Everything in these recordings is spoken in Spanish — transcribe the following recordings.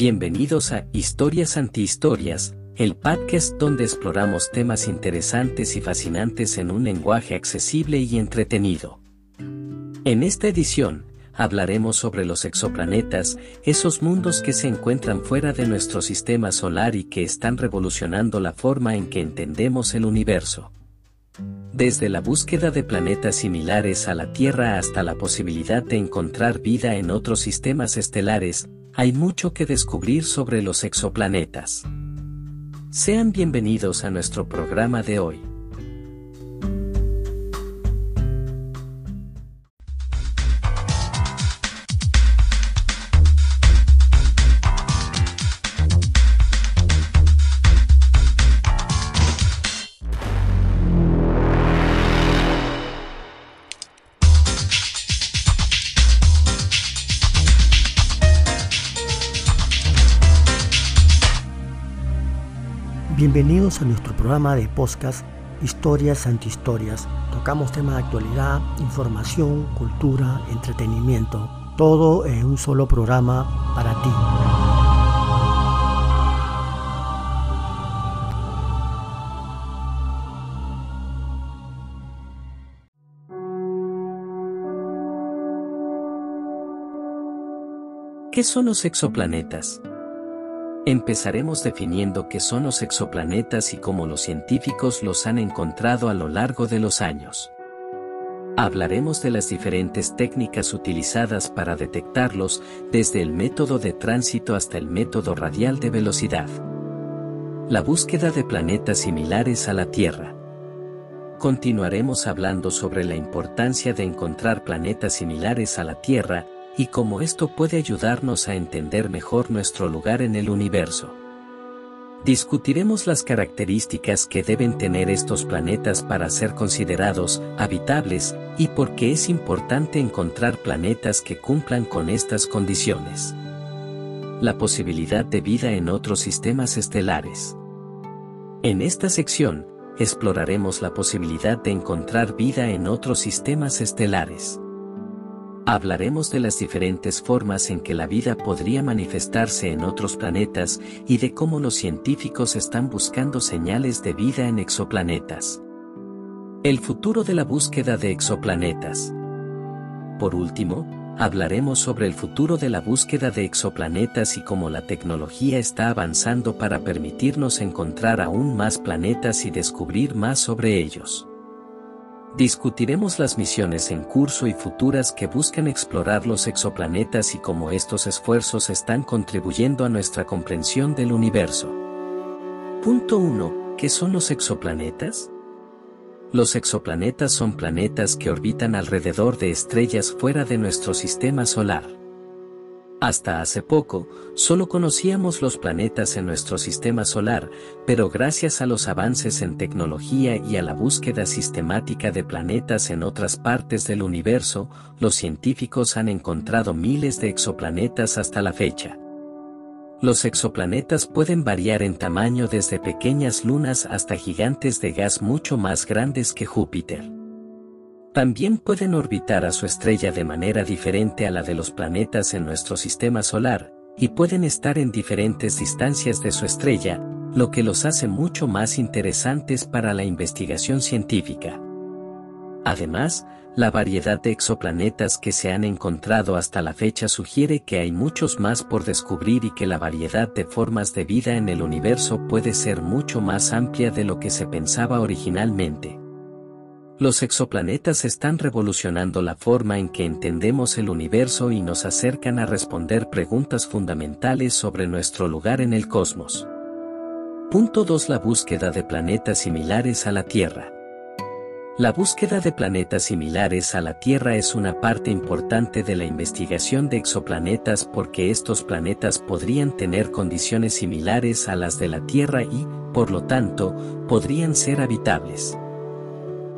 Bienvenidos a Historias Antihistorias, el podcast donde exploramos temas interesantes y fascinantes en un lenguaje accesible y entretenido. En esta edición, hablaremos sobre los exoplanetas, esos mundos que se encuentran fuera de nuestro sistema solar y que están revolucionando la forma en que entendemos el universo. Desde la búsqueda de planetas similares a la Tierra hasta la posibilidad de encontrar vida en otros sistemas estelares, hay mucho que descubrir sobre los exoplanetas. Sean bienvenidos a nuestro programa de hoy. Bienvenidos a nuestro programa de podcast Historias Antihistorias. Tocamos temas de actualidad, información, cultura, entretenimiento. Todo en un solo programa para ti. ¿Qué son los exoplanetas? Empezaremos definiendo qué son los exoplanetas y cómo los científicos los han encontrado a lo largo de los años. Hablaremos de las diferentes técnicas utilizadas para detectarlos, desde el método de tránsito hasta el método radial de velocidad. La búsqueda de planetas similares a la Tierra. Continuaremos hablando sobre la importancia de encontrar planetas similares a la Tierra, y cómo esto puede ayudarnos a entender mejor nuestro lugar en el universo. Discutiremos las características que deben tener estos planetas para ser considerados habitables y por qué es importante encontrar planetas que cumplan con estas condiciones. La posibilidad de vida en otros sistemas estelares. En esta sección, exploraremos la posibilidad de encontrar vida en otros sistemas estelares. Hablaremos de las diferentes formas en que la vida podría manifestarse en otros planetas y de cómo los científicos están buscando señales de vida en exoplanetas. El futuro de la búsqueda de exoplanetas. Por último, hablaremos sobre el futuro de la búsqueda de exoplanetas y cómo la tecnología está avanzando para permitirnos encontrar aún más planetas y descubrir más sobre ellos. Discutiremos las misiones en curso y futuras que buscan explorar los exoplanetas y cómo estos esfuerzos están contribuyendo a nuestra comprensión del universo. Punto 1. ¿Qué son los exoplanetas? Los exoplanetas son planetas que orbitan alrededor de estrellas fuera de nuestro sistema solar. Hasta hace poco, solo conocíamos los planetas en nuestro sistema solar, pero gracias a los avances en tecnología y a la búsqueda sistemática de planetas en otras partes del universo, los científicos han encontrado miles de exoplanetas hasta la fecha. Los exoplanetas pueden variar en tamaño desde pequeñas lunas hasta gigantes de gas mucho más grandes que Júpiter. También pueden orbitar a su estrella de manera diferente a la de los planetas en nuestro sistema solar, y pueden estar en diferentes distancias de su estrella, lo que los hace mucho más interesantes para la investigación científica. Además, la variedad de exoplanetas que se han encontrado hasta la fecha sugiere que hay muchos más por descubrir y que la variedad de formas de vida en el universo puede ser mucho más amplia de lo que se pensaba originalmente. Los exoplanetas están revolucionando la forma en que entendemos el universo y nos acercan a responder preguntas fundamentales sobre nuestro lugar en el cosmos. Punto 2. La búsqueda de planetas similares a la Tierra. La búsqueda de planetas similares a la Tierra es una parte importante de la investigación de exoplanetas porque estos planetas podrían tener condiciones similares a las de la Tierra y, por lo tanto, podrían ser habitables.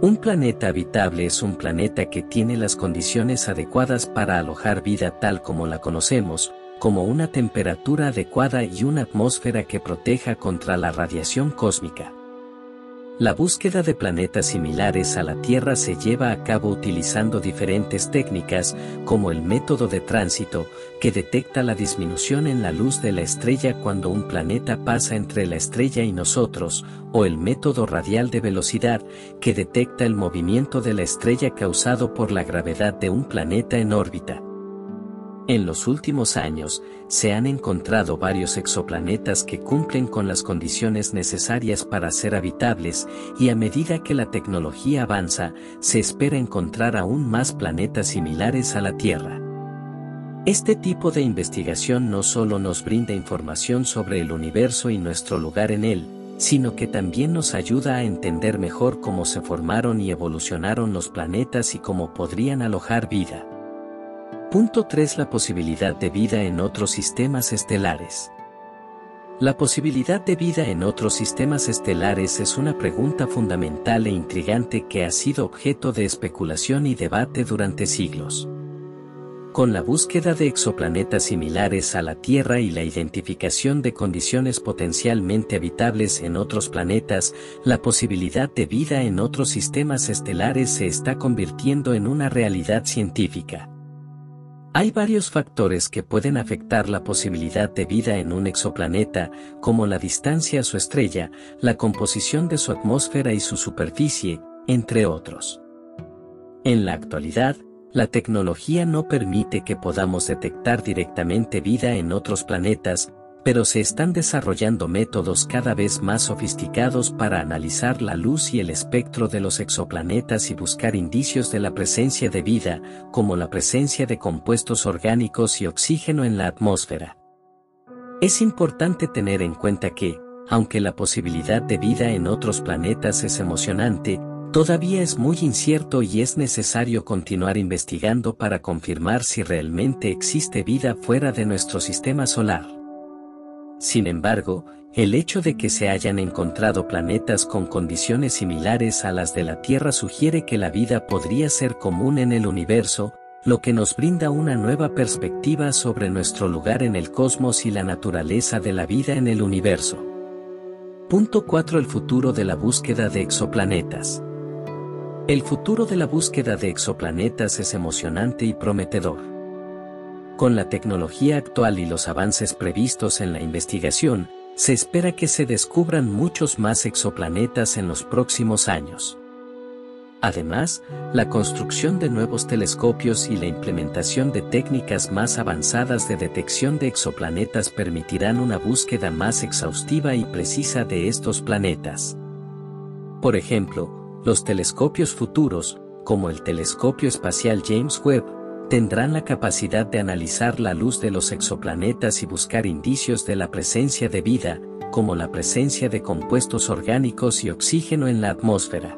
Un planeta habitable es un planeta que tiene las condiciones adecuadas para alojar vida tal como la conocemos, como una temperatura adecuada y una atmósfera que proteja contra la radiación cósmica. La búsqueda de planetas similares a la Tierra se lleva a cabo utilizando diferentes técnicas, como el método de tránsito, que detecta la disminución en la luz de la estrella cuando un planeta pasa entre la estrella y nosotros, o el método radial de velocidad, que detecta el movimiento de la estrella causado por la gravedad de un planeta en órbita. En los últimos años, se han encontrado varios exoplanetas que cumplen con las condiciones necesarias para ser habitables, y a medida que la tecnología avanza, se espera encontrar aún más planetas similares a la Tierra. Este tipo de investigación no solo nos brinda información sobre el universo y nuestro lugar en él, sino que también nos ayuda a entender mejor cómo se formaron y evolucionaron los planetas y cómo podrían alojar vida. Punto 3. La posibilidad de vida en otros sistemas estelares. La posibilidad de vida en otros sistemas estelares es una pregunta fundamental e intrigante que ha sido objeto de especulación y debate durante siglos. Con la búsqueda de exoplanetas similares a la Tierra y la identificación de condiciones potencialmente habitables en otros planetas, la posibilidad de vida en otros sistemas estelares se está convirtiendo en una realidad científica. Hay varios factores que pueden afectar la posibilidad de vida en un exoplaneta, como la distancia a su estrella, la composición de su atmósfera y su superficie, entre otros. En la actualidad, la tecnología no permite que podamos detectar directamente vida en otros planetas, pero se están desarrollando métodos cada vez más sofisticados para analizar la luz y el espectro de los exoplanetas y buscar indicios de la presencia de vida, como la presencia de compuestos orgánicos y oxígeno en la atmósfera. Es importante tener en cuenta que, aunque la posibilidad de vida en otros planetas es emocionante, todavía es muy incierto y es necesario continuar investigando para confirmar si realmente existe vida fuera de nuestro sistema solar. Sin embargo, el hecho de que se hayan encontrado planetas con condiciones similares a las de la Tierra sugiere que la vida podría ser común en el universo, lo que nos brinda una nueva perspectiva sobre nuestro lugar en el cosmos y la naturaleza de la vida en el universo. Punto 4. El futuro de la búsqueda de exoplanetas. El futuro de la búsqueda de exoplanetas es emocionante y prometedor. Con la tecnología actual y los avances previstos en la investigación, se espera que se descubran muchos más exoplanetas en los próximos años. Además, la construcción de nuevos telescopios y la implementación de técnicas más avanzadas de detección de exoplanetas permitirán una búsqueda más exhaustiva y precisa de estos planetas. Por ejemplo, los telescopios futuros, como el telescopio espacial James Webb, tendrán la capacidad de analizar la luz de los exoplanetas y buscar indicios de la presencia de vida, como la presencia de compuestos orgánicos y oxígeno en la atmósfera.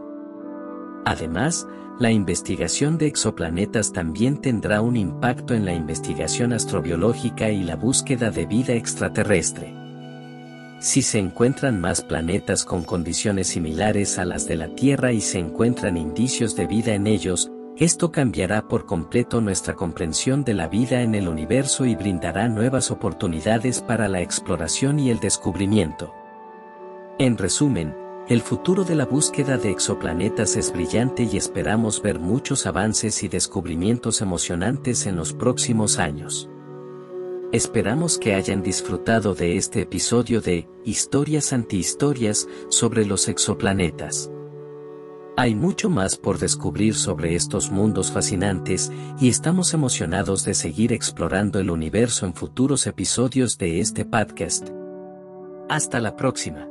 Además, la investigación de exoplanetas también tendrá un impacto en la investigación astrobiológica y la búsqueda de vida extraterrestre. Si se encuentran más planetas con condiciones similares a las de la Tierra y se encuentran indicios de vida en ellos, esto cambiará por completo nuestra comprensión de la vida en el universo y brindará nuevas oportunidades para la exploración y el descubrimiento. En resumen, el futuro de la búsqueda de exoplanetas es brillante y esperamos ver muchos avances y descubrimientos emocionantes en los próximos años. Esperamos que hayan disfrutado de este episodio de Historias antihistorias sobre los exoplanetas. Hay mucho más por descubrir sobre estos mundos fascinantes y estamos emocionados de seguir explorando el universo en futuros episodios de este podcast. Hasta la próxima.